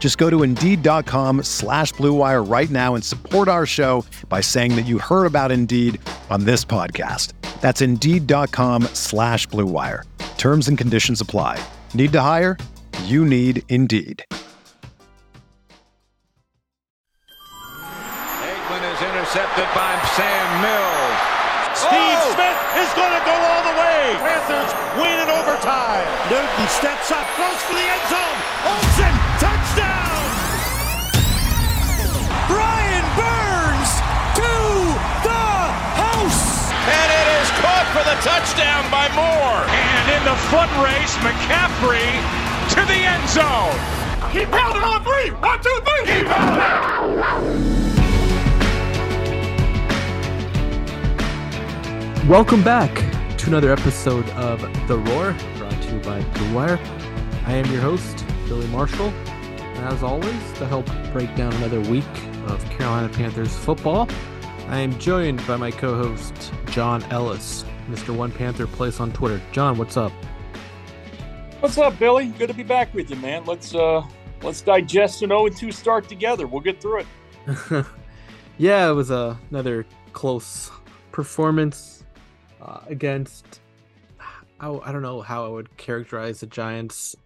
Just go to Indeed.com slash BlueWire right now and support our show by saying that you heard about Indeed on this podcast. That's Indeed.com slash BlueWire. Terms and conditions apply. Need to hire? You need Indeed. Aikman is intercepted by Sam Mills. Steve oh! Smith is going to go all the way. Panthers win in overtime. Newton steps up, close for the end zone. Olsen, touchdown by Moore. And in the foot race, McCaffrey to the end zone. Keep pounding on three. One, two, three. Keep pounding. Welcome back to another episode of The Roar, brought to you by Blue Wire. I am your host, Billy Marshall, and as always, to help break down another week of Carolina Panthers football, I am joined by my co-host John Ellis, Mr. One Panther Place on Twitter. John, what's up? What's up, Billy? Good to be back with you, man. Let's uh let's digest an 0 2 start together. We'll get through it. yeah, it was uh, another close performance uh, against. I, I don't know how I would characterize the Giants.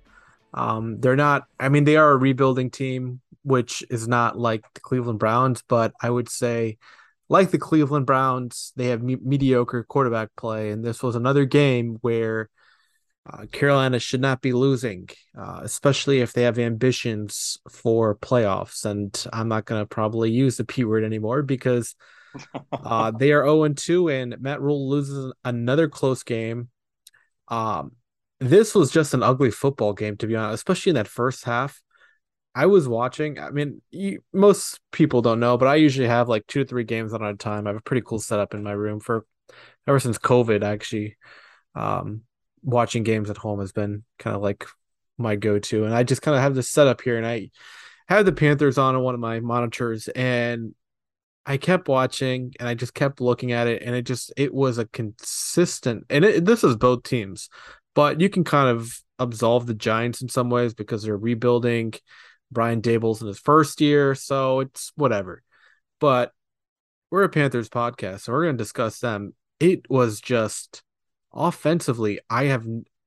Um, they're not. I mean, they are a rebuilding team, which is not like the Cleveland Browns, but I would say, like the Cleveland Browns, they have me- mediocre quarterback play, and this was another game where uh, Carolina should not be losing, uh, especially if they have ambitions for playoffs. And I'm not going to probably use the P word anymore because uh, they are 0 2, and Matt Rhule loses another close game. Um, this was just an ugly football game, to be honest, especially in that first half. I was watching. I mean, you, most people don't know, but I usually have like two to three games on at a time. I have a pretty cool setup in my room for ever since COVID. Actually, um, watching games at home has been kind of like my go-to, and I just kind of have this setup here, and I had the Panthers on one of my monitors, and I kept watching and I just kept looking at it and it just it was a consistent and it, this is both teams, but you can kind of absolve the Giants in some ways because they're rebuilding. Brian Daboll's in his first year, so it's whatever. But we're a Panthers podcast, so we're going to discuss them. It was just offensively, I have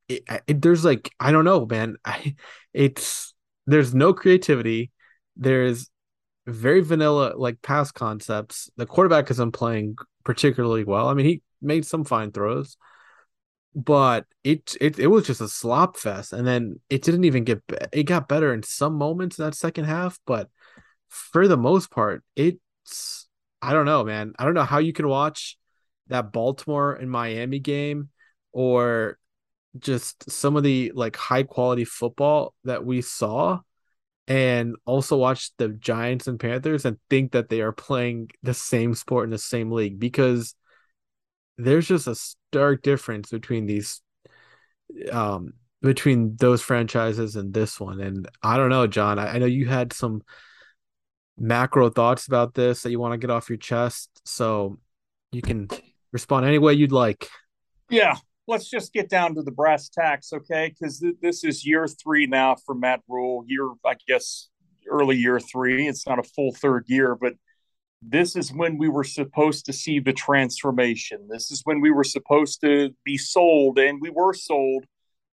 it, it, there's like I don't know, man. I it's there's no creativity. There's very vanilla like pass concepts. The quarterback isn't playing particularly well. I mean, he made some fine throws, but it it it was just a slop fest. And then it didn't even get it got better in some moments in that second half, but for the most part, it's I don't know, man. I don't know how you can watch that Baltimore and Miami game or just some of the like high quality football that we saw and also watch the Giants and Panthers and think that they are playing the same sport in the same league because there's just a stark difference between these um between those franchises and this one and I don't know John I, I know you had some macro thoughts about this that you want to get off your chest so you can respond any way you'd like yeah let's just get down to the brass tacks, okay? Because th- this is year three now for Matt Rhule Year, I guess, early year three. It's not a full third year, but this is when we were supposed to see the transformation. This is when we were supposed to be sold, and we were sold,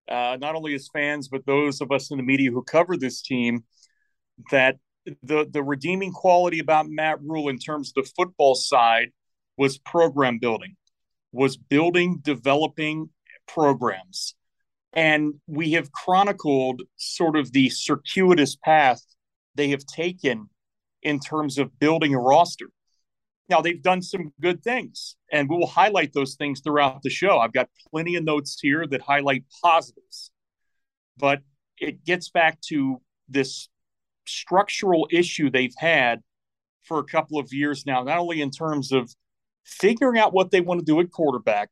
uh, not only as fans, but those of us in the media who cover this team, that the the redeeming quality about Matt Rhule in terms of the football side was program building was building, developing programs. And we have chronicled sort of the circuitous path they have taken in terms of building a roster. Now, they've done some good things, and we will highlight those things throughout the show. I've got plenty of notes here that highlight positives, but it gets back to this structural issue they've had for a couple of years now, not only in terms of figuring out what they want to do at quarterback.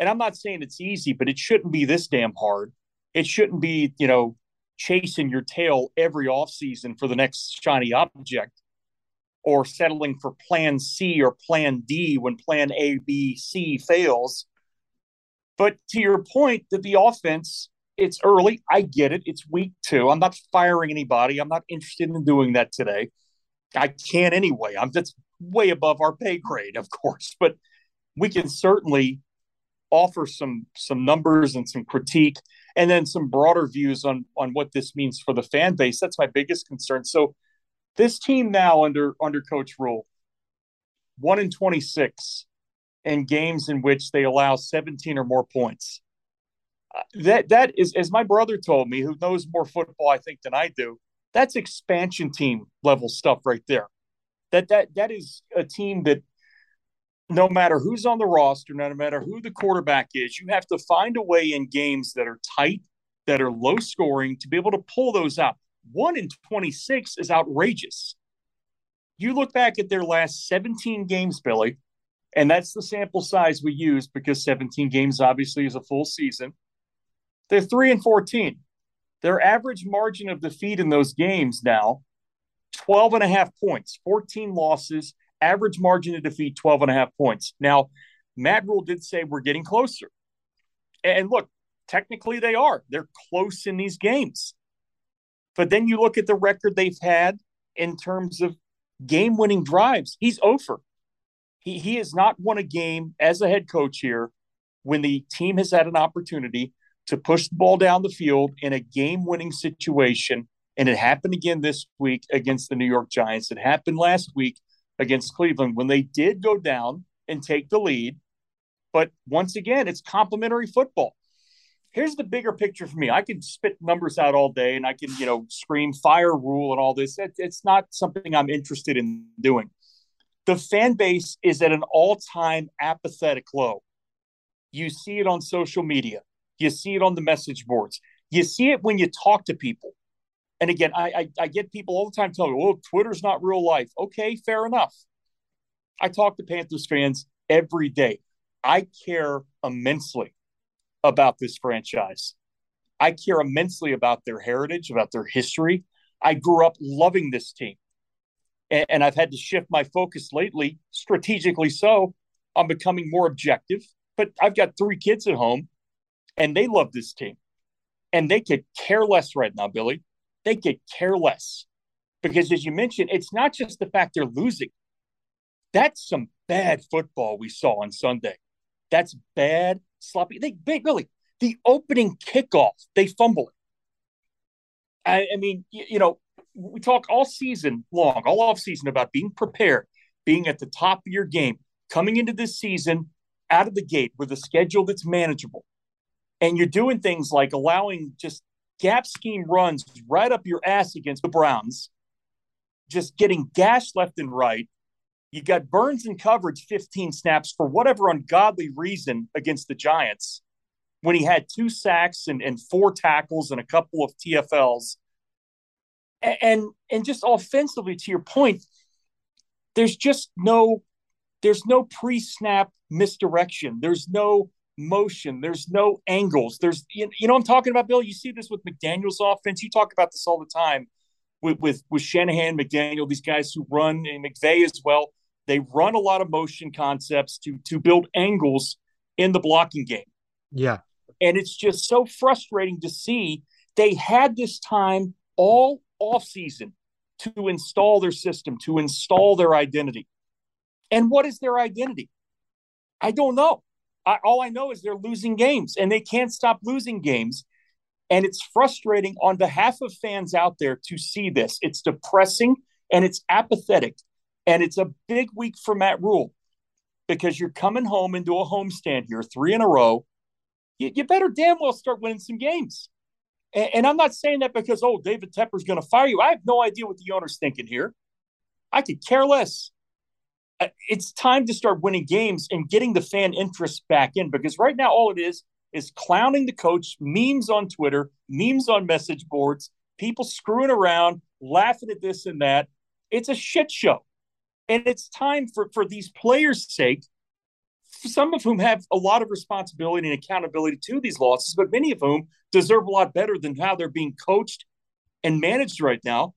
And I'm not saying it's easy, but it shouldn't be this damn hard. It shouldn't be, you know, chasing your tail every offseason for the next shiny object or settling for plan C or plan D when plan A, B, C fails. But to your point that the offense, it's early. I get it. It's week two. I'm not firing anybody. I'm not interested in doing that today. I can't anyway. I'm that's way above our pay grade, of course, but we can certainly offer some some numbers and some critique and then some broader views on on what this means for the fan base. That's my biggest concern. So this team now under under coach Rhule, 1 in 26 in games in which they allow 17 or more points. Uh, that that is as my brother told me who knows more football I think than I do that's expansion team level stuff right there. That that that is a team that no matter who's on the roster, no matter who the quarterback is, you have to find a way in games that are tight, that are low scoring, to be able to pull those out. One in 26 is outrageous. You look back at their last 17 games, Billy, and that's the sample size we use because 17 games obviously is a full season. They're 3 and 14. Their average margin of defeat in those games now 12 and a half points, 14 losses, average margin of defeat 12 and a half points. Now, Matt Rhule did say we're getting closer. And look, technically they are. They're close in these games. But then you look at the record they've had in terms of game winning drives. He's over. He, he has not won a game as a head coach here when the team has had an opportunity to push the ball down the field in a game winning situation. And it happened again this week against the New York Giants. It happened last week against Cleveland when they did go down and take the lead. But once again, it's complementary football. Here's the bigger picture for me. I can spit numbers out all day and I can, you know, scream fire Rhule and all this. It's not something I'm interested in doing. The fan base is at an all time apathetic low. You see it on social media. You see it on the message boards. You see it when you talk to people. And again, I, I, I get people all the time telling me, "Oh, Twitter's not real life." Okay, fair enough. I talk to Panthers fans every day. I care immensely about this franchise. I care immensely about their heritage, about their history. I grew up loving this team. And, and I've had to shift my focus lately, strategically so, on becoming more objective. But I've got three kids at home and they love this team. And they could care less right now, Billy. They could care less. Because as you mentioned, it's not just the fact they're losing. That's some bad football we saw on Sunday. That's bad, sloppy. They, they really, the opening kickoff, they fumble it. I, I mean, you, you know, we talk all season long, all off season about being prepared, being at the top of your game, coming into this season out of the gate with a schedule that's manageable and you're doing things like allowing just gap scheme runs right up your ass against the Browns, just getting gashed left and right. You got Burns in coverage 15 snaps for whatever ungodly reason against the Giants when he had two sacks and, and four tackles and a couple of TFLs. And, and and just offensively, to your point, there's just no there's no pre-snap misdirection. There's no motion. There's no angles. There's you, you know I'm talking about, Bill. You see this with McDaniel's offense. You talk about this all the time with with with Shanahan, McDaniel, these guys who run and McVay as well. They run a lot of motion concepts to to build angles in the blocking game. Yeah. And it's just so frustrating to see they had this time all off season to install their system, to install their identity. And what is their identity? I don't know. I, all I know is they're losing games and they can't stop losing games. And it's frustrating on behalf of fans out there to see this. It's depressing and it's apathetic. And it's a big week for Matt Rhule because you're coming home into a homestand here, three in a row. You, you better damn well start winning some games. And, and I'm not saying that because, oh, David Tepper's going to fire you. I have no idea what the owner's thinking here. I could care less. Uh, it's time to start winning games and getting the fan interest back in because right now, all it is is clowning the coach, memes on Twitter, memes on message boards, people screwing around, laughing at this and that. It's a shit show. And it's time for, for these players' sake, some of whom have a lot of responsibility and accountability to these losses, but many of whom deserve a lot better than how they're being coached and managed right now.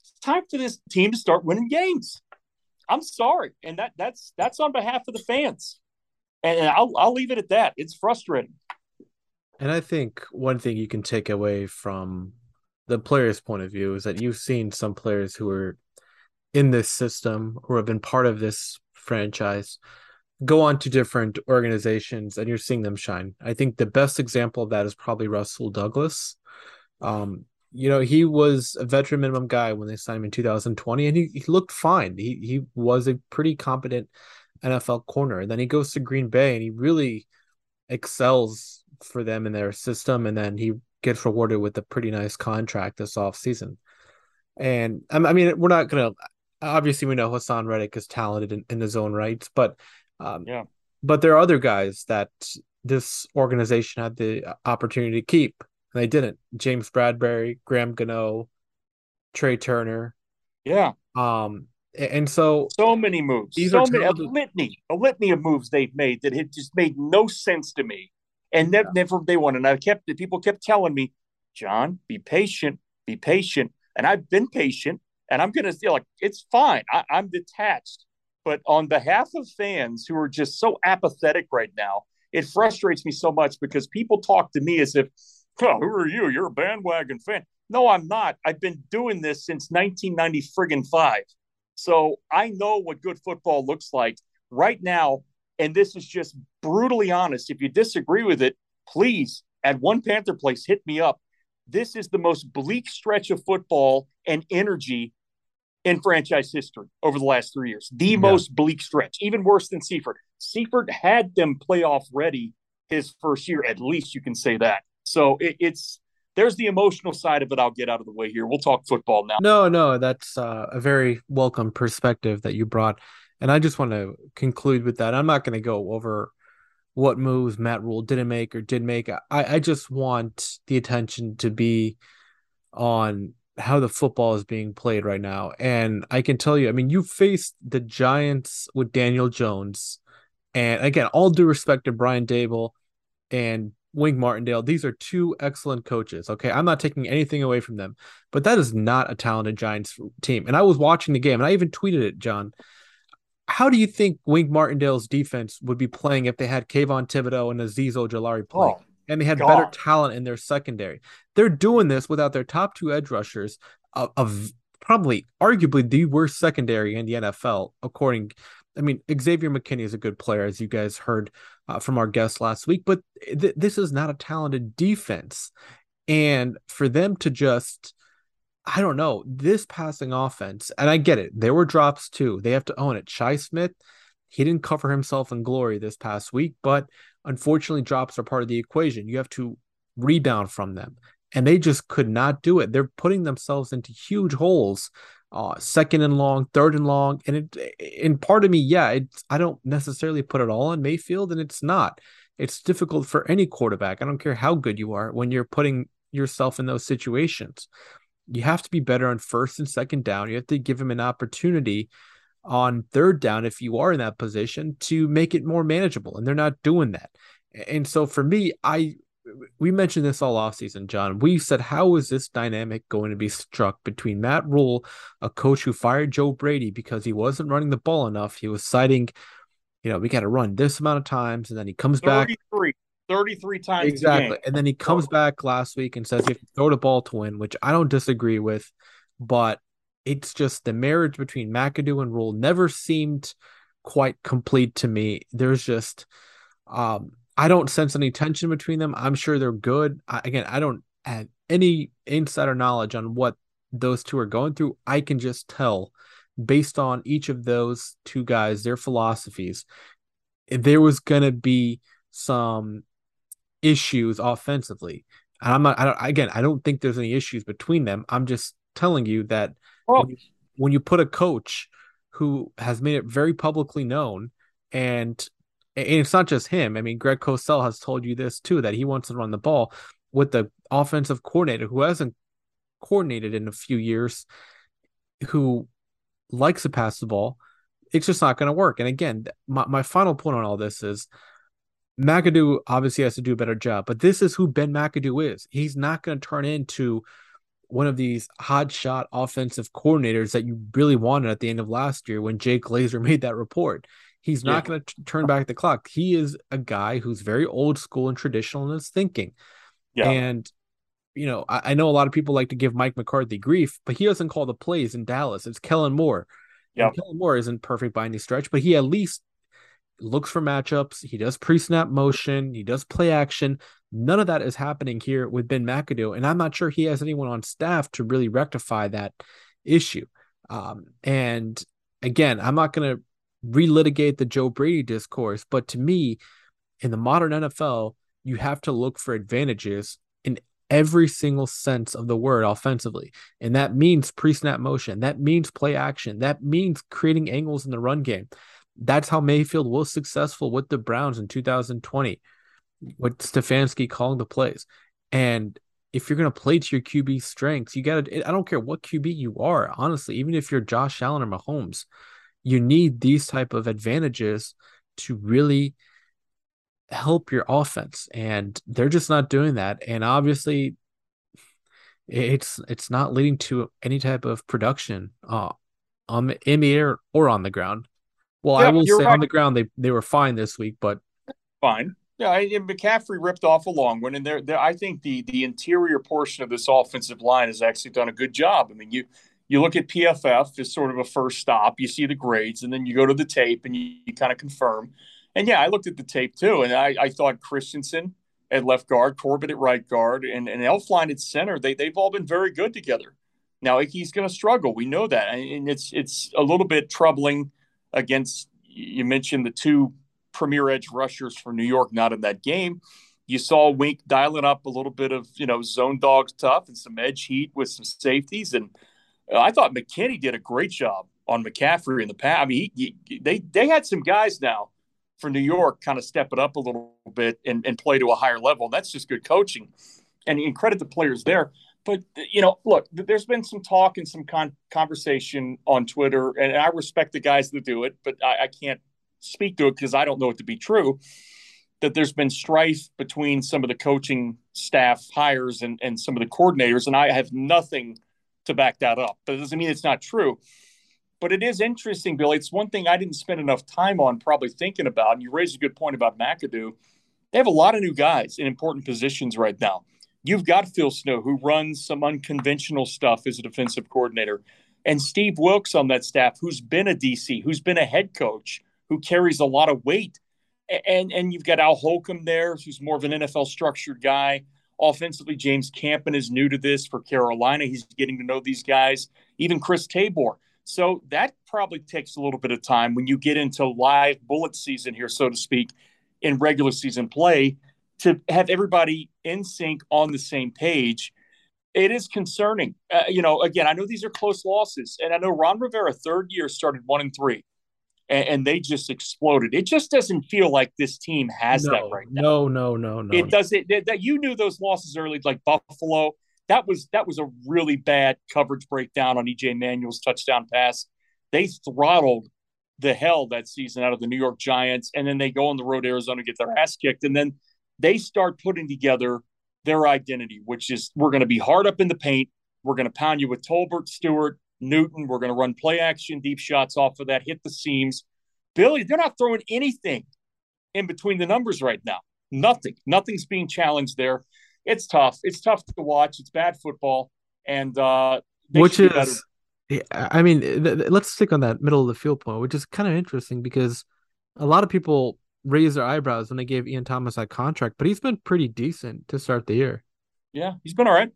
It's time for this team to start winning games. I'm sorry, and that that's that's on behalf of the fans, and I'll I'll leave it at that. It's frustrating. And I think one thing you can take away from the player's point of view is that you've seen some players who are in this system or have been part of this franchise go on to different organizations and you're seeing them shine. I think the best example of that is probably Rasul Douglas. Um, you know, he was a veteran minimum guy when they signed him in 2020 and he, he looked fine. He he was a pretty competent NFL corner. And then he goes to Green Bay and he really excels for them in their system. And then he gets rewarded with a pretty nice contract this off season. And I mean, we're not gonna obviously we know Haason Reddick is talented in, in his own rights, but um, yeah, but there are other guys that this organization had the opportunity to keep, and they didn't. James Bradberry, Graham Gano, Trai Turner. Yeah. Um, and so so many moves, these so are many, a litany, a litany of moves they've made that had just made no sense to me, and never, yeah. never they won. And I kept people kept telling me, John, be patient, be patient, and I've been patient and I'm going to feel like it's fine. I, I'm detached. But on behalf of fans who are just so apathetic right now, it frustrates me so much because people talk to me as if, oh, who are you? You're a bandwagon fan. No, I'm not. I've been doing this since 1990 friggin' five. So I know what good football looks like right now. And this is just brutally honest. If you disagree with it, please at One Panther Place, hit me up. This is the most bleak stretch of football and energy in franchise history over the last three years. The yeah. most bleak stretch, even worse than Seifert. Seifert had them playoff ready his first year, at least you can say that. So it, it's there's the emotional side of it. I'll get out of the way here. We'll talk football now. No, no, that's uh, a very welcome perspective that you brought, and I just want to conclude with that. I'm not going to go over what moves Matt Rhule didn't make or did make. I, I just want the attention to be on how the football is being played right now. And I can tell you, I mean, you faced the Giants with Daniel Jones. And again, all due respect to Brian Daboll and Wink Martindale, these are two excellent coaches. Okay. I'm not taking anything away from them, but that is not a talented Giants team. And I was watching the game and I even tweeted it, John. How do you think Wink Martindale's defense would be playing if they had Kayvon Thibodeaux and Azeez Ojulari playing? Oh and they had God. better talent in their secondary. They're doing this without their top two edge rushers of, of probably arguably the worst secondary in the NFL, according. I mean, Xavier McKinney is a good player, as you guys heard uh, from our guest last week, but th- this is not a talented defense. And for them to just, I don't know, this passing offense, and I get it, there were drops too. They have to own it. Shi Smith, he didn't cover himself in glory this past week, but unfortunately drops are part of the equation. You have to rebound from them. And they just could not do it. They're putting themselves into huge holes, uh, second and long, third and long. And it, in part of me, yeah, it's, I don't necessarily put it all on Mayfield, and it's not. It's difficult for any quarterback. I don't care how good you are when you're putting yourself in those situations. You have to be better on first and second down. You have to give him an opportunity on third down if you are in that position to make it more manageable and they're not doing that. And so for me i we mentioned this all off season john. We said how is this dynamic going to be struck between matt rhule a coach who fired joe brady because he wasn't running the ball enough? He was citing you know we got to run this amount of times and then he comes 33, back. 33 times exactly and then he comes back last week and says you have to throw the ball to win which i don't disagree with but it's just the marriage between McAdoo and Rhule never seemed quite complete to me. There's just um I don't sense any tension between them. I'm sure they're good. I, again, I don't have any insider knowledge on what those two are going through. I can just tell based on each of those two guys, their philosophies, there was going to be some issues offensively. And I'm not, I don't, again, I don't think there's any issues between them. I'm just telling you that oh. when, you, when you put a coach who has made it very publicly known and and it's not just him. I mean, Greg Cosell has told you this too that he wants to run the ball with the offensive coordinator who hasn't coordinated in a few years, who likes to pass the ball. It's just not going to work. And again, my, my final point on all this is McAdoo obviously has to do a better job, but this is who Ben McAdoo is. He's not going to turn into one of these hot shot offensive coordinators that you really wanted at the end of last year when Jay Glazer made that report. He's not yeah. going to turn back the clock. He is a guy who's very old school and traditional in his thinking. Yeah. And, you know, I, I, know a lot of people like to give Mike McCarthy grief, but he doesn't call the plays in Dallas. It's Kellen Moore. Yeah. Kellen Moore isn't perfect by any stretch, but he at least looks for matchups. He does pre snap motion. He does play action. None of that is happening here with Ben McAdoo. And I'm not sure he has anyone on staff to really rectify that issue. Um, and again, I'm not going to relitigate the Joe Brady discourse, but to me, in the modern NFL, you have to look for advantages in every single sense of the word offensively. And that means pre snap motion, that means play action, that means creating angles in the run game. That's how Mayfield was successful with the Browns in 2020, with Stefanski calling the plays. And if you're going to play to your QB strengths, you got to, I don't care what QB you are, honestly, even if you're Josh Allen or Mahomes, you need these type of advantages to really help your offense. And they're just not doing that. And obviously it's it's not leading to any type of production uh on the, in the air or on the ground well yeah, i will say right. on the ground they they were fine this week but fine yeah and mccaffrey ripped off a long one and there i think the the interior portion of this offensive line has actually done a good job i mean you you look at pff as sort of a first stop you see the grades and then you go to the tape and you, you kind of confirm and yeah, I looked at the tape too, and I, I thought Christensen at left guard, Corbett at right guard, and, and Elflein at center, they, they've all been very good together. Now he's going to struggle. We know that. And it's, it's a little bit troubling against, you mentioned the two premier edge rushers for New York not in that game. You saw Wink dialing up a little bit of, you know, zone dogs tough and some edge heat with some safeties. And uh, I thought McKinney did a great job on McCaffrey in the past. I mean, he, he, they, they had some guys now for New York kind of step it up a little bit and, and play to a higher level. And That's just good coaching. And, and credit the players there. But, you know, look, there's been some talk and some con- conversation on Twitter, and I respect the guys that do it, but I, I can't speak to it because I don't know it to be true. That there's been strife between some of the coaching staff hires and, and some of the coordinators, and I have nothing to back that up. But it doesn't mean it's not true. But it is interesting, Billy. It's one thing I didn't spend enough time on probably thinking about. And you raised a good point about McAdoo. They have a lot of new guys in important positions right now. You've got Phil Snow, who runs some unconventional stuff as a defensive coordinator, and Steve Wilks on that staff, who's been a DC, who's been a head coach, who carries a lot of weight. And and you've got Al Holcomb there, who's more of an NFL structured guy. Offensively, James Campen is new to this for Carolina. He's getting to know these guys. Even Chris Tabor so that probably takes a little bit of time when you get into live bullet season here, so to speak, in regular season play to have everybody in sync on the same page. It is concerning. Uh, you know, again, I know these are close losses, and I know Ron Rivera, third year, started one and three, and, and they just exploded. It just doesn't feel like this team has no, that right now. No, no, no, no. It does. It that you knew those losses early, like Buffalo that was that was a really bad coverage breakdown on EJ Manuel's touchdown pass. They throttled the hell that season out of the New York Giants, and then they go on the road to Arizona, get their ass kicked, and then they start putting together their identity, which is we're going to be hard up in the paint. We're going to pound you with Tolbert, Stewart, Newton. We're going to run play action, deep shots off of that, hit the seams. Billy, they're not throwing anything in between the numbers right now. Nothing. Nothing's being challenged there it's tough. It's tough to watch. It's bad football, and uh, which is, I mean, th- th- let's stick on that middle of the field point, which is kind of interesting because a lot of people raise their eyebrows when they gave Ian Thomas that contract, but he's been pretty decent to start the year. Yeah, he's been all right.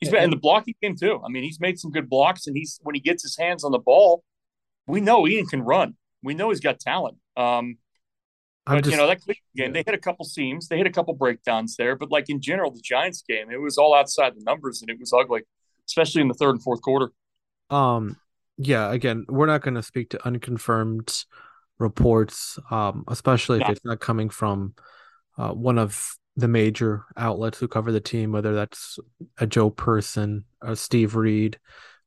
He's been in the blocking game too. I mean, he's made some good blocks, and he's when he gets his hands on the ball, we know Ian can run. We know he's got talent. Um, but just, you know that game, yeah. they hit a couple seams, they hit a couple breakdowns there. But like in general, the Giants game, it was all outside the numbers, and it was ugly, especially in the third and fourth quarter. Um, yeah. Again, we're not going to speak to unconfirmed reports, um, especially if it's not coming from uh, one of the major outlets who cover the team, whether that's a Joe Person, a Steve Reed,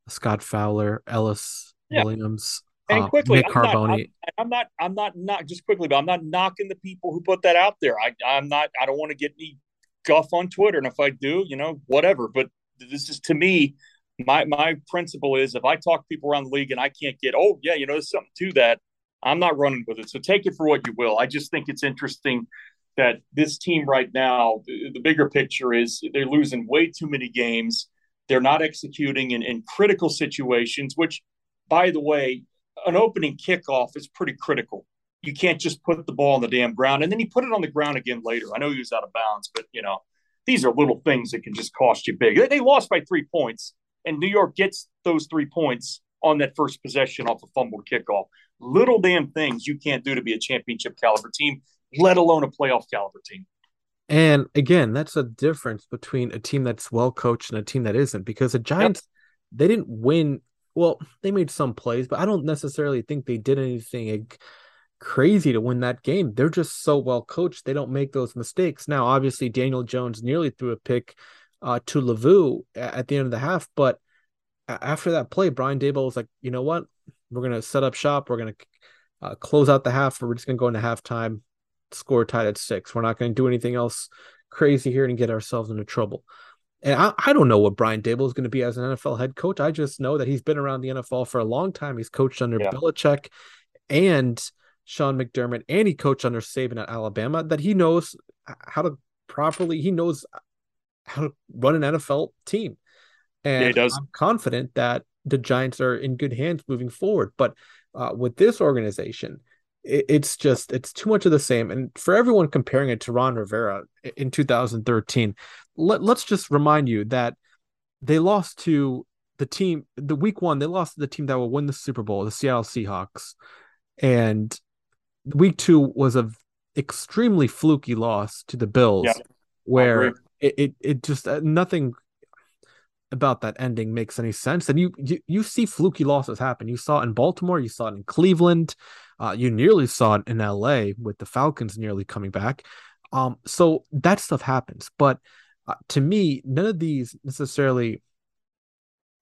Scott Fowler, Ellis yeah. Williams, and uh, quickly, Nick Carboni. I'm not, I'm not, I'm not, not just quickly, but I'm not knocking the people who put that out there. I, I'm not, I don't want to get any guff on Twitter, and if I do, you know, whatever. But this is to me, my my principle is if I talk to people around the league and I can't get, oh yeah, you know, there's something to that. I'm not running with it. So take it for what you will. I just think it's interesting that this team right now, the, the bigger picture is they're losing way too many games. They're not executing in, in critical situations, which, by the way, an opening kickoff is pretty critical. You can't just put the ball on the damn ground and then he put it on the ground again later. I know he was out of bounds, but you know, these are little things that can just cost you big. They, they lost by three points, and New York gets those three points on that first possession off a fumbled kickoff. Little damn things you can't do to be a championship caliber team, let alone a playoff caliber team. And again, that's a difference between a team that's well coached and a team that isn't because the Giants, yep. they didn't win well, they made some plays, but I don't necessarily think they did anything crazy to win that game. They're just so well coached; they don't make those mistakes. Now, obviously, Daniel Jones nearly threw a pick uh, to Luvu at the end of the half, but after that play, Brian Daboll was like, "You know what? We're gonna set up shop. We're gonna uh, close out the half. We're just gonna go into halftime, score tied at six. We're not gonna do anything else crazy here and get ourselves into trouble." and I, I don't know what Brian Daboll is going to be as an NFL head coach. I just know that he's been around the NFL for a long time. He's coached under yeah. Belichick and Sean McDermott, and he coached under Saban at Alabama. That he knows how to properly. He knows how to run an NFL team, and yeah, I'm confident that the Giants are in good hands moving forward. But uh, with this organization, it's just it's too much of the same. And for everyone comparing it to Ron Rivera in 2013, let, let's just remind you that they lost to the team the week one they lost to the team that will win the super bowl the seattle seahawks and week two was a extremely fluky loss to the bills yeah, where it, it, it just uh, nothing about that ending makes any sense and you, you you see fluky losses happen you saw it in baltimore you saw it in cleveland uh, you nearly saw it in la with the falcons nearly coming back um so that stuff happens but uh, to me, none of these necessarily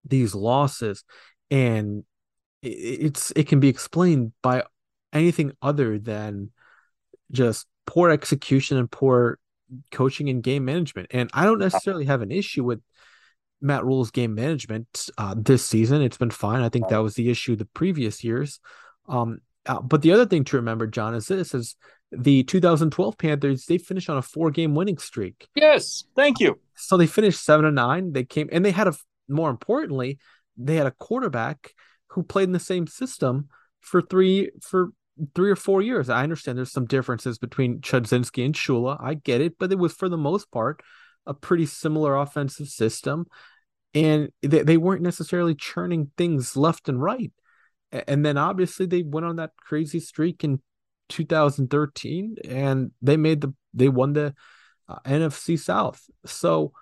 these losses, and it, it's it can be explained by anything other than just poor execution and poor coaching and game management. And I don't necessarily have an issue with Matt Rhule's game management uh, this season. It's been fine. I think that was the issue the previous years. Um, uh, but the other thing to remember, John, is this: is the 2012 Panthers, they finished on a four game winning streak. Yes, thank you. So they finished seven and nine. They came and they had a more importantly, they had a quarterback who played in the same system for three for three or four years. I understand there's some differences between Chudzinski and Shula. I get it, but it was for the most part a pretty similar offensive system. And they, they weren't necessarily churning things left and right. And then obviously they went on that crazy streak in 2013 and they made the they won the uh, NFC South. So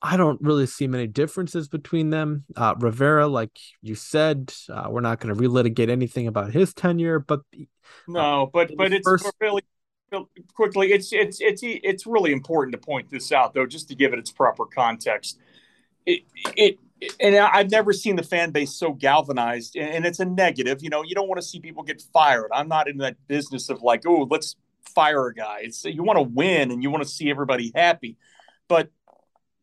I don't really see many differences between them. Uh, Rivera, like you said, uh, we're not going to relitigate anything about his tenure, but uh, no, but but it's first... really quickly. It's it's it's it's really important to point this out, though, just to give it its proper context. It it and I've never seen the fan base so galvanized, and it's a negative. You know, you don't want to see people get fired. I'm not in that business of like, oh, let's fire a guy. It's you want to win and you want to see everybody happy, but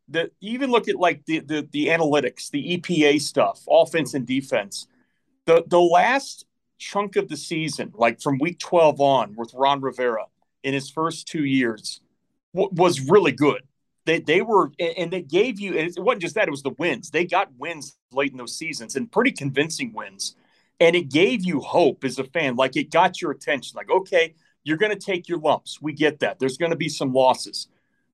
the even look at like the the, the analytics, the EPA stuff, offense and defense. The the last chunk of the season, like from week 12 on, with Ron Rivera in his first two years, w- was really good. They they were and they gave you it wasn't just that it was the wins. They got wins late in those seasons and pretty convincing wins. And it gave you hope as a fan like it got your attention like okay you're going to take your lumps. We get that. There's going to be some losses.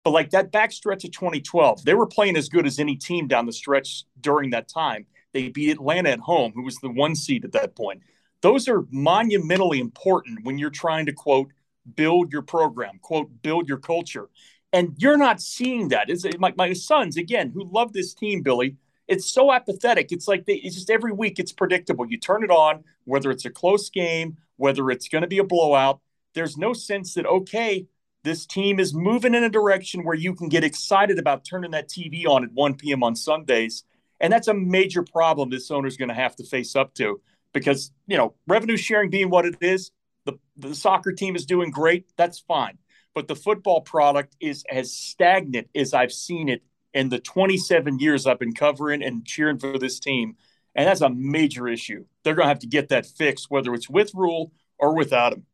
But like that back stretch of 2012 they were playing as good as any team down the stretch during that time. They beat Atlanta at home, who was the one seed at that point. Those are monumentally important when you're trying to quote build your program, quote build your culture. And you're not seeing that. Is my, my sons again who love this team, Billy. It's so apathetic. It's like they, it's just every week it's predictable. You turn it on, whether it's a close game, whether it's going to be a blowout. There's no sense that okay, this team is moving in a direction where you can get excited about turning that TV on at 1 p.m. on Sundays. And that's a major problem this owner's going to have to face up to because, you know, revenue sharing being what it is, the, the soccer team is doing great. That's fine. But the football product is as stagnant as I've seen it in the 27 years I've been covering and cheering for this team. And that's a major issue. They're going to have to get that fixed, whether it's with Rhule or without him.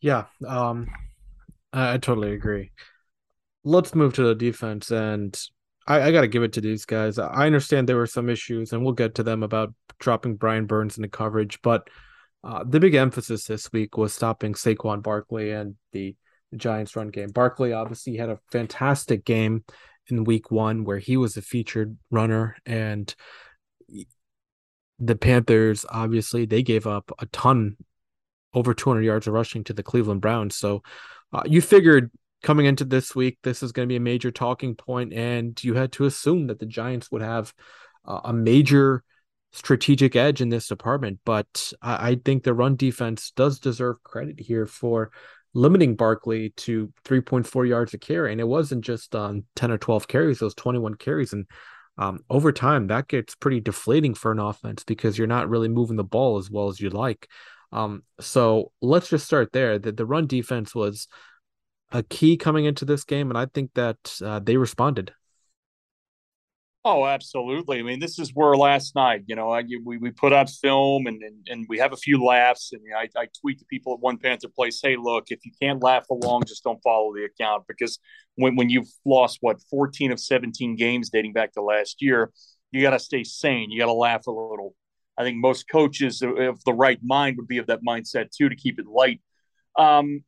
Yeah, um, I, I totally agree. Let's move to the defense, and I, I got to give it to these guys. I understand there were some issues, and we'll get to them about dropping Brian Burns into coverage, but uh, the big emphasis this week was stopping Saquon Barkley and the Giants run game. Barkley obviously had a fantastic game in week one where he was a featured runner and the Panthers obviously they gave up a ton over 200 yards of rushing to the Cleveland Browns. So uh, you figured coming into this week, this is going to be a major talking point, and you had to assume that the Giants would have uh, a major strategic edge in this department. But I, I think the run defense does deserve credit here for limiting Barkley to 3.4 yards a carry. And it wasn't just on um, 10 or 12 carries, those 21 carries. And um, over time, that gets pretty deflating for an offense because you're not really moving the ball as well as you'd like. Um, so let's just start there. The, the run defense was a key coming into this game, and I think that uh, they responded. Oh, absolutely. I mean, this is where last night, you know, I, we, we put up film and, and, and we have a few laughs. And you know, I, I tweet to people at One Panther Place, hey, look, if you can't laugh along, just don't follow the account. Because when, when you've lost, what, 14 of 17 games dating back to last year, you got to stay sane. You got to laugh a little. I think most coaches of the right mind would be of that mindset too to keep it light. Um,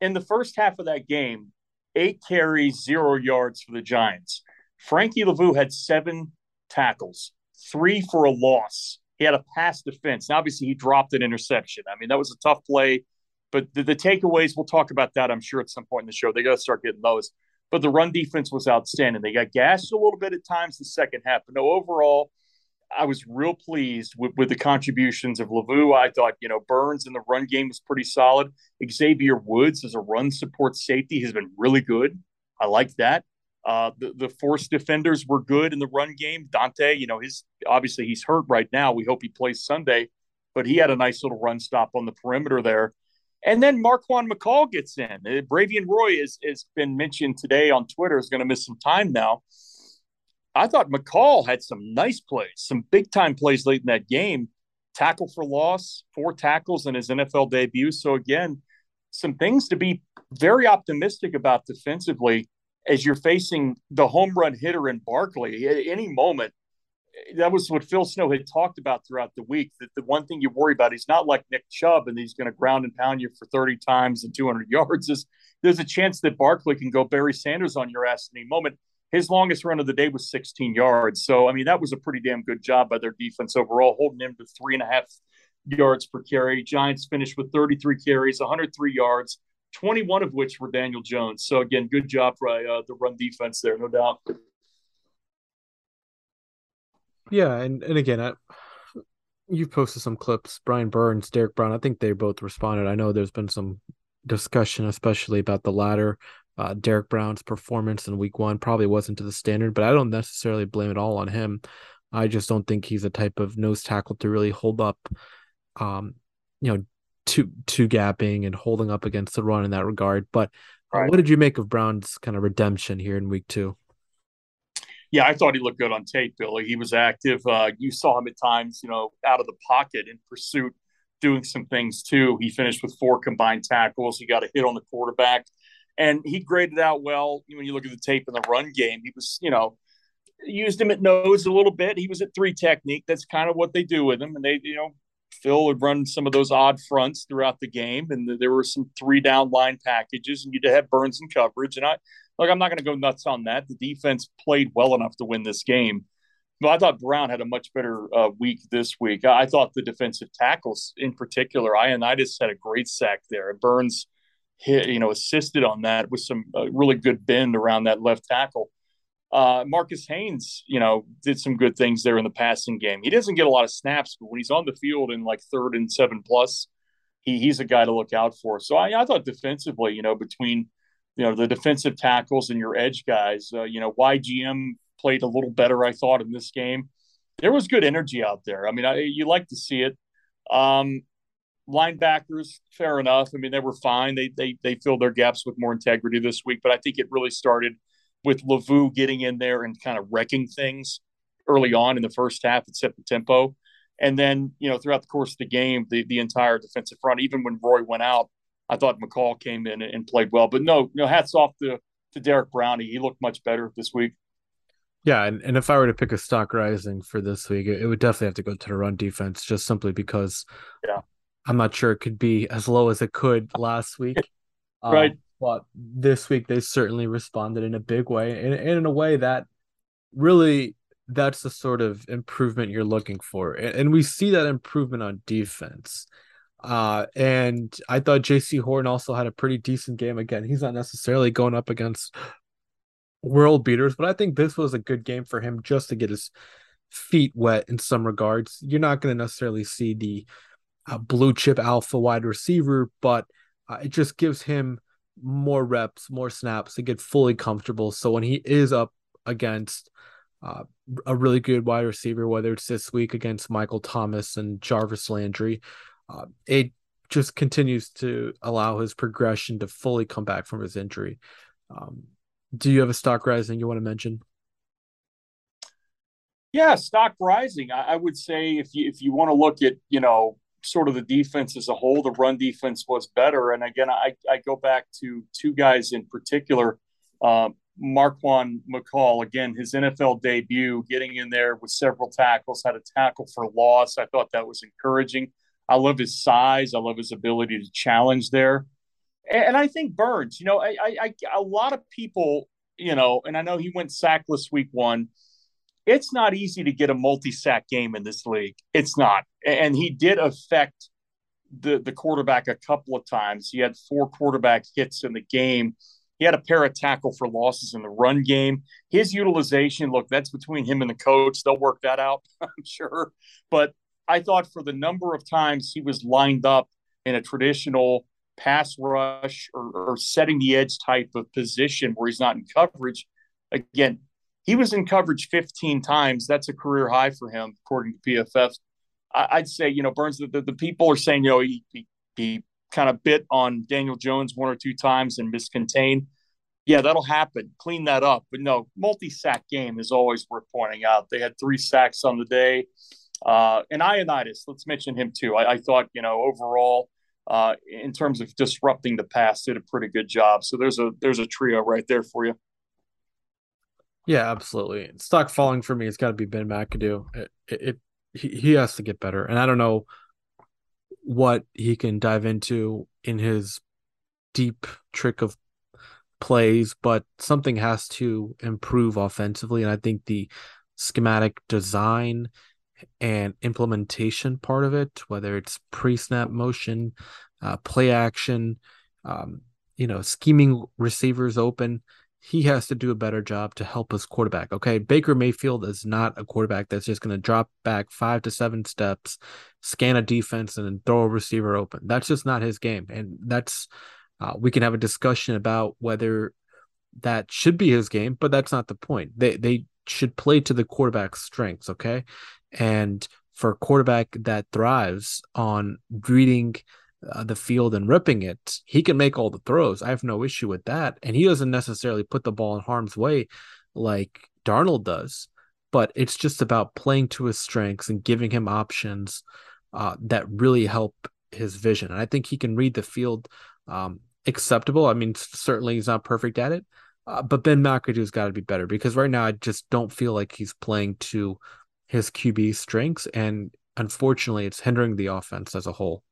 in the first half of that game, eight carries, zero yards for the Giants. Frankie Luvu had seven tackles, three for a loss. He had a pass defense. Now, obviously, he dropped an interception. I mean, that was a tough play. But the, the takeaways, we'll talk about that, I'm sure, at some point in the show. They got to start getting those. But the run defense was outstanding. They got gassed a little bit at times in the second half. But no, overall, I was real pleased with, with the contributions of Luvu. I thought, you know, Burns in the run game was pretty solid. Xavier Woods as a run support safety has been really good. I like that. Uh, the, the force defenders were good in the run game. Donte, you know, his obviously he's hurt right now. We hope he plays Sunday, but he had a nice little run stop on the perimeter there. And then Marquan McCall gets in. Bravvion Roy has, has been mentioned today on Twitter, is going to miss some time now. I thought McCall had some nice plays, some big time plays late in that game. Tackle for loss, four tackles in his NFL debut. So, again, some things to be very optimistic about defensively as you're facing the home run hitter in Barkley at any moment. That was what Phil Snow had talked about throughout the week. That the one thing you worry about, he's not like Nick Chubb and he's going to ground and pound you for 30 times and 200 yards. Is there's a chance that Barkley can go Barry Sanders on your ass at any moment. His longest run of the day was 16 yards. So, I mean, that was a pretty damn good job by their defense overall, holding him to three and a half yards per carry. Giants finished with 33 carries, 103 yards, 21 of which were Daniel Jones. So, again, good job for uh, the run defense there, no doubt. Yeah. And, and again, I, you've posted some clips. Brian Burns, Derrick Brown, I think they both responded. I know there's been some discussion, especially about the latter uh, Derrick Brown's performance in week one probably wasn't to the standard, but I don't necessarily blame it all on him. I just don't think he's a type of nose tackle to really hold up, um, you know, two two gapping and holding up against the run in that regard. But right. what did you make of Brown's kind of redemption here in week two? Yeah, I thought he looked good on tape, Billy. He was active. Uh, you saw him at times, you know, out of the pocket in pursuit, doing some things too. He finished with four combined tackles. He got a hit on the quarterback and he graded out well. When you look at the tape in the run game, he was, you know, used him at nose a little bit. He was at three technique. That's kind of what they do with him. And they, you know, Phil would run some of those odd fronts throughout the game, and there were some three down line packages, and you'd have Burns in coverage. And I, like, I'm not going to go nuts on that. The defense played well enough to win this game. But I thought Brown had a much better uh, week this week. I, I, thought the defensive tackles, in particular, Ioannidis had a great sack there. and Burns hit, you know, assisted on that with some uh, really good bend around that left tackle. Uh, Marquis Haynes, you know, did some good things there in the passing game. He doesn't get a lot of snaps, but when he's on the field in like third and seven plus, he, he's a guy to look out for. So I, I thought defensively, you know, between you know the defensive tackles and your edge guys, uh, you know, YGM played a little better, I thought, in this game. There was good energy out there. I mean, I, you like to see it. Um, linebackers, fair enough. I mean, they were fine. They they they filled their gaps with more integrity this week, but I think it really started with Luvu getting in there and kind of wrecking things early on in the first half and set the tempo. And then, you know, throughout the course of the game, the, the entire defensive front, even when Roy went out, I thought McCall came in and played well. But no, no, hats off to, to Derrick Brownie. He looked much better this week. Yeah, and, and if I were to pick a stock rising for this week, it, it would definitely have to go to the run defense, just simply because yeah. I'm not sure it could be as low as it could last week. right. Um, but this week they certainly responded in a big way and, and in a way that really that's the sort of improvement you're looking for. And, and we see that improvement on defense. Uh, and I thought Jaycee Horn also had a pretty decent game. Again, he's not necessarily going up against world beaters, but I think this was a good game for him just to get his feet wet in some regards. You're not going to necessarily see the uh, blue chip alpha wide receiver, but uh, it just gives him more reps, more snaps to get fully comfortable. So when he is up against uh, a really good wide receiver, whether it's this week against Michael Thomas and Jarvis Landry, uh, it just continues to allow his progression to fully come back from his injury. Um, do you have a stock rising you want to mention? Yeah, stock rising. I, I would say if you if you want to look at you know sort of the defense as a whole, the run defense was better. And again, I, I go back to two guys in particular. Uh, Marquan McCall, again, his NFL debut, getting in there with several tackles, had a tackle for loss. I thought that was encouraging. I love his size. I love his ability to challenge there. And, I think Burns, you know, I, I, I, a lot of people, you know, and I know he went sackless week one it's not easy to get a multi-sack game in this league. It's not. And he did affect the the quarterback a couple of times. He had four quarterback hits in the game. He had a pair of tackle for losses in the run game. His utilization, look, that's between him and the coach. They'll work that out, I'm sure. But I thought for the number of times he was lined up in a traditional pass rush or, or setting the edge type of position where he's not in coverage, again, he was in coverage 15 times. That's a career high for him, according to PFF. I, would say, you know, Burns, the, the, the, people are saying, you know, he, he, he kind of bit on Daniel Jones one or two times and miscontained. Yeah, that'll happen. Clean that up. But no, multi sack game is always worth pointing out. They had three sacks on the day. Uh, and Ioannidis, let's mention him too. I, I thought, you know, overall, uh, in terms of disrupting the pass, did a pretty good job. So there's a there's a trio right there for you. Yeah, absolutely. Stock falling for me. It's got to be Ben McAdoo. It, it, it he, he has to get better, and I don't know what he can dive into in his deep trick of plays, but something has to improve offensively, and I think the schematic design and implementation part of it, whether it's pre-snap motion, uh, play action, um, you know, scheming receivers open he has to do a better job to help his quarterback. Okay. Baker Mayfield is not a quarterback that's just going to drop back five to seven steps, scan a defense, and then throw a receiver open. That's just not his game. And that's, uh, we can have a discussion about whether that should be his game, but that's not the point. They, they should play to the quarterback's strengths. Okay. And for a quarterback that thrives on reading uh, the field and ripping it, he can make all the throws. I have no issue with that. And he doesn't necessarily put the ball in harm's way like Darnold does, but it's just about playing to his strengths and giving him options uh, that really help his vision. And I think he can read the field um, acceptable. I mean, certainly he's not perfect at it, uh, but Ben McAdoo's got to be better because right now I just don't feel like he's playing to his QB strengths. And unfortunately, it's hindering the offense as a whole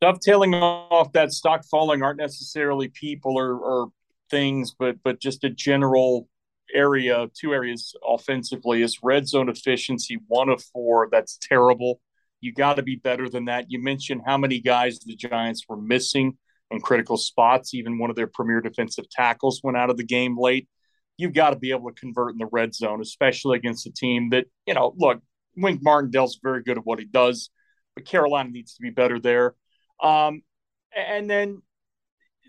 dovetailing off that stock falling aren't necessarily people or, or things, but but just a general area, two areas offensively is red zone efficiency, one of four. That's terrible. You got to be better than that. You mentioned how many guys the Giants were missing in critical spots. Even one of their premier defensive tackles went out of the game late. You've got to be able to convert in the red zone, especially against a team that, you know, look, Wink Martindale's very good at what he does, but Carolina needs to be better there. Um, and then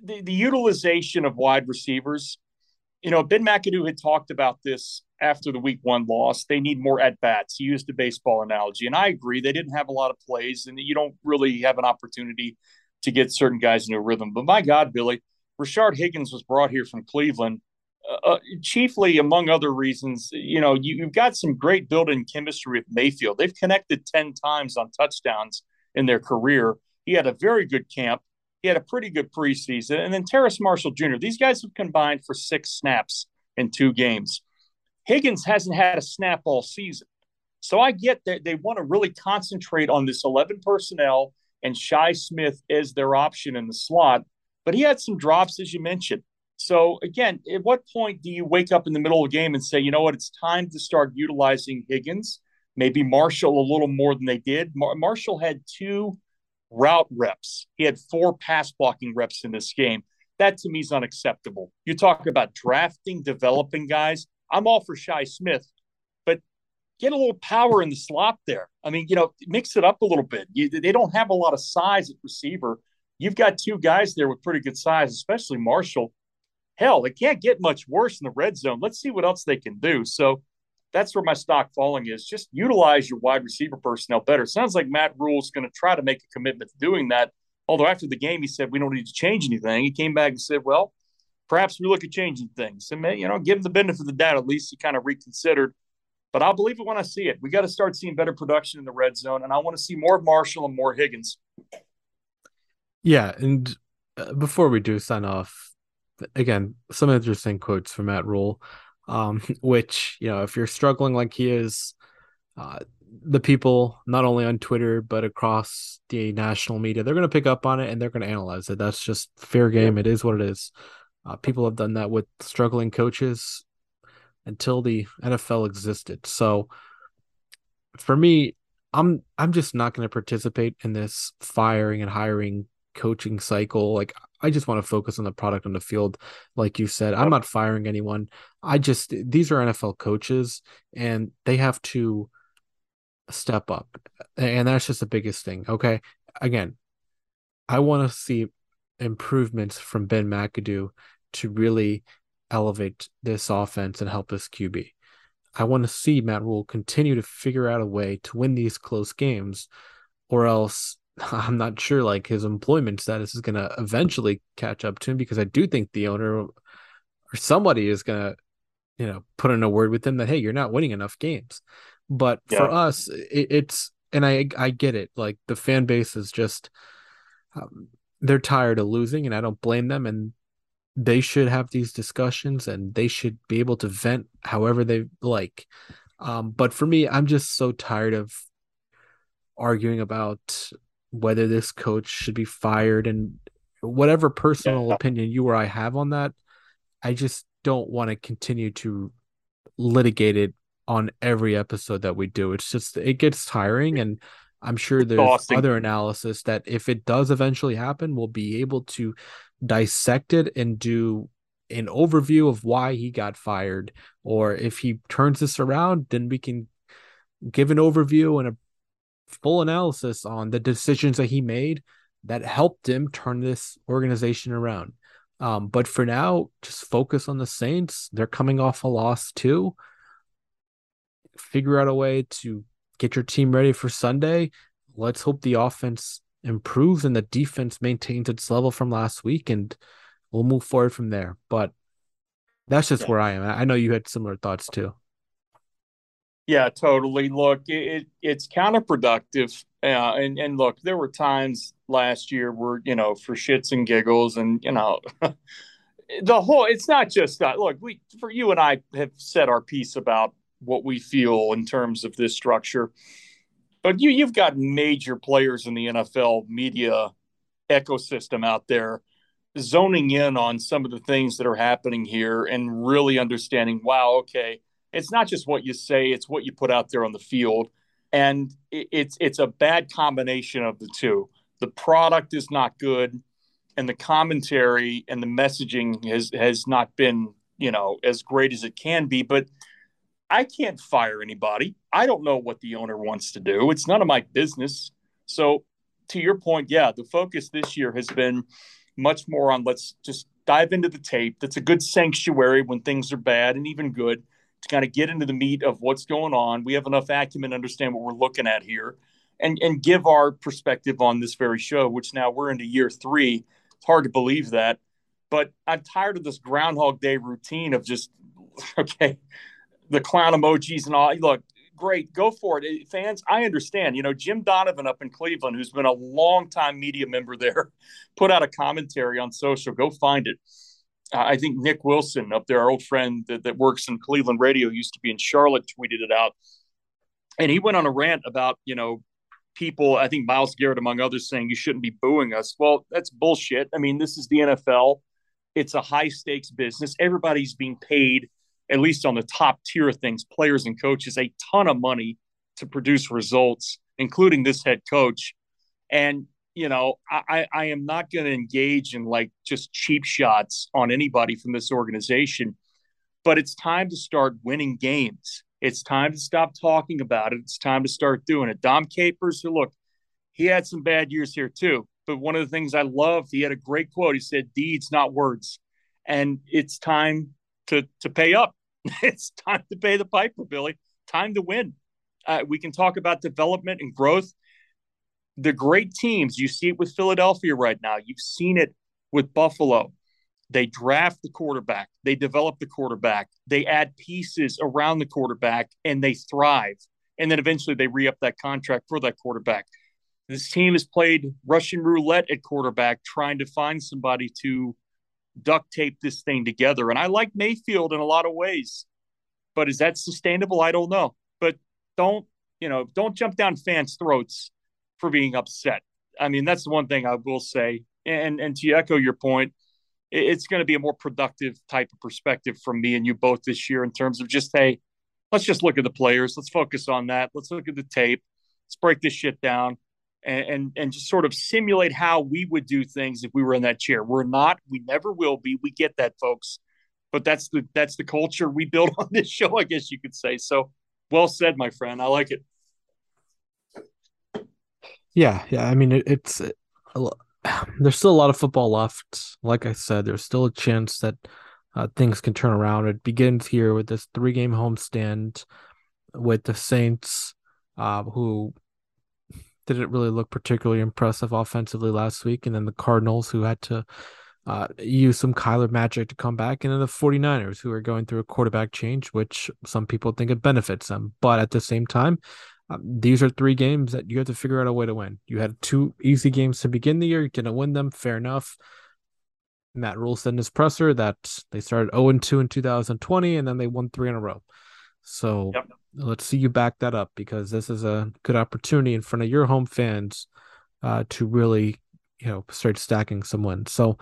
the, the utilization of wide receivers. You know, Ben McAdoo had talked about this after the week one loss. They need more at bats. He used a baseball analogy, and I agree. They didn't have a lot of plays, and you don't really have an opportunity to get certain guys into a rhythm. But my God, Billy, Rashard Higgins was brought here from Cleveland, uh, uh chiefly among other reasons. You know, you, have got some great built-in chemistry with Mayfield. They've connected ten times on touchdowns in their career. He had a very good camp. He had a pretty good preseason. And then Terrace Marshall Jr., these guys have combined for six snaps in two games. Higgins hasn't had a snap all season. So I get that they want to really concentrate on this 11 personnel and Shi Smith as their option in the slot. But he had some drops, as you mentioned. So again, at what point do you wake up in the middle of the game and say, you know what, it's time to start utilizing Higgins, maybe Marshall a little more than they did? Mar- Marshall had two route reps. He had four pass blocking reps in this game. That to me is unacceptable. You talk about drafting, developing guys. I'm all for Shi Smith, but get a little power in the slot there. I mean, you know, mix it up a little bit. You, they don't have a lot of size at receiver. You've got two guys there with pretty good size, especially Marshall. Hell, it can't get much worse in the red zone. Let's see what else they can do. So that's where my stock falling is. Just utilize your wide receiver personnel better. Sounds like Matt Rhule is going to try to make a commitment to doing that. Although after the game, he said we don't need to change anything. He came back and said, "Well, perhaps we look at changing things." And you know, give him the benefit of the doubt. At least he kind of reconsidered. But I'll believe it when I see it. We got to start seeing better production in the red zone, and I want to see more Marshall and more Higgins. Yeah, and uh, before we do sign off, again, some interesting quotes from Matt Rhule um, which you know if you're struggling like he is uh, the people not only on twitter but across the national media they're going to pick up on it and they're going to analyze it. That's just fair game. It is what it is. Uh, people have done that with struggling coaches until the nfl existed. So for me i'm i'm just not going to participate in this firing and hiring coaching cycle like I just want to focus on the product on the field. Like you said, I'm not firing anyone. I just, these are NFL coaches and they have to step up. And that's just the biggest thing. Okay. Again, I want to see improvements from Ben McAdoo to really elevate this offense and help this QB. I want to see Matt Rhule continue to figure out a way to win these close games, or else I'm not sure like his employment status is going to eventually catch up to him because I do think the owner or somebody is going to, you know, put in a word with him that, hey, you're not winning enough games. But yeah. for us, it, it's, and I, I get it. Like the fan base is just, um, they're tired of losing and I don't blame them. And they should have these discussions and they should be able to vent however they like. Um, but for me, I'm just so tired of arguing about whether this coach should be fired and whatever personal yeah. opinion you or I have on that, I just don't want to continue to litigate it on every episode that we do. It's just it gets tiring and I'm sure there's Boston. other analysis that if it does eventually happen, we'll be able to dissect it and do an overview of why he got fired. Or if he turns this around, then we can give an overview and a full analysis on the decisions that he made that helped him turn this organization around. Um, but for now, just focus on the Saints. They're coming off a loss too. Figure out a way to get your team ready for Sunday. Let's hope the offense improves and the defense maintains its level from last week, and we'll move forward from there. But that's just yeah. where I am. I know you had similar thoughts too. Yeah, totally. Look, it, it's counterproductive. Uh, and and look, there were times last year where you know for shits and giggles, and you know, the whole. It's not just that. Look, we for you and I have said our piece about what we feel in terms of this structure, but you you've got major players in the NFL media ecosystem out there zoning in on some of the things that are happening here and really understanding, wow, okay, it's not just what you say, it's what you put out there on the field. And it's it's a bad combination of the two. The product is not good, and the commentary and the messaging has has not been, you know, as great as it can be. But I can't fire anybody. I don't know what the owner wants to do. It's none of my business. So to your point, yeah, the focus this year has been much more on let's just dive into the tape. That's a good sanctuary when things are bad and even good to kind of get into the meat of what's going on. We have enough acumen to understand what we're looking at here and, and give our perspective on this very show, which now we're into year three. It's hard to believe that. But I'm tired of this Groundhog Day routine of just, okay, the clown emojis and all. Look, great, go for it. Fans, I understand. You know, Jim Donovan up in Cleveland, who's been a long time media member there, put out a commentary on social. Go find it. I think Nick Wilson up there, our old friend that, that works in Cleveland radio, used to be in Charlotte, tweeted it out. And he went on a rant about, you know, people, I think Myles Garrett, among others, saying you shouldn't be booing us. Well, that's bullshit. I mean, this is the NFL. It's a high stakes business. Everybody's being paid at least on the top tier of things, players and coaches, a ton of money to produce results, including this head coach. And, you know, I, I am not going to engage in like just cheap shots on anybody from this organization, but it's time to start winning games. It's time to stop talking about it. It's time to start doing it. Dom Capers, who look, he had some bad years here too. But one of the things I loved, he had a great quote. He said, deeds, not words. And it's time to to pay up. it's time to pay the piper, Billy. Time to win. Uh, we can talk about development and growth. The great teams, you see it with Philadelphia right now. You've seen it with Buffalo. They draft the quarterback, they develop the quarterback, they add pieces around the quarterback, and they thrive. And then eventually they re up that contract for that quarterback. This team has played Russian roulette at quarterback, trying to find somebody to duct tape this thing together. And I like Mayfield in a lot of ways, but is that sustainable? I don't know. But don't, you know, don't jump down fans' throats for being upset. I mean, that's the one thing I will say. And and to echo your point, it's going to be a more productive type of perspective from me and you both this year in terms of just hey, let's just look at the players. Let's focus on that. Let's look at the tape. Let's break this shit down and, and, and just sort of simulate how we would do things if we were in that chair. We're not, we never will be. We get that, folks. But that's the that's the culture we build on this show, I guess you could say. So well said, my friend. I like it. Yeah, yeah. I mean, it, it's it, there's still a lot of football left. Like I said, there's still a chance that uh, things can turn around. It begins here with this three game homestand with the Saints, uh, who didn't really look particularly impressive offensively last week. And then the Cardinals, who had to uh, use some Kyler magic to come back. And then the 49ers, who are going through a quarterback change, which some people think it benefits them. But at the same time, um, these are three games that you have to figure out a way to win. You had two easy games to begin the year. You didn't win them. Fair enough. Matt Rhule said in his presser that they started 0 2 in 2020 and then they won three in a row. So yep let's see you back that up because this is a good opportunity in front of your home fans uh, to really, you know, start stacking some wins. So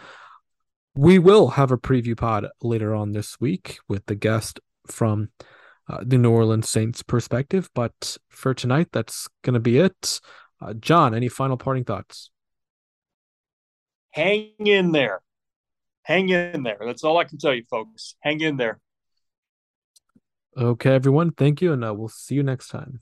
we will have a preview pod later on this week with the guest from uh, the New Orleans Saints perspective. But for tonight, that's going to be it. Uh, John, any final parting thoughts? Hang in there. Hang in there. That's all I can tell you, folks. Hang in there. Okay, everyone. Thank you, and uh, we'll see you next time.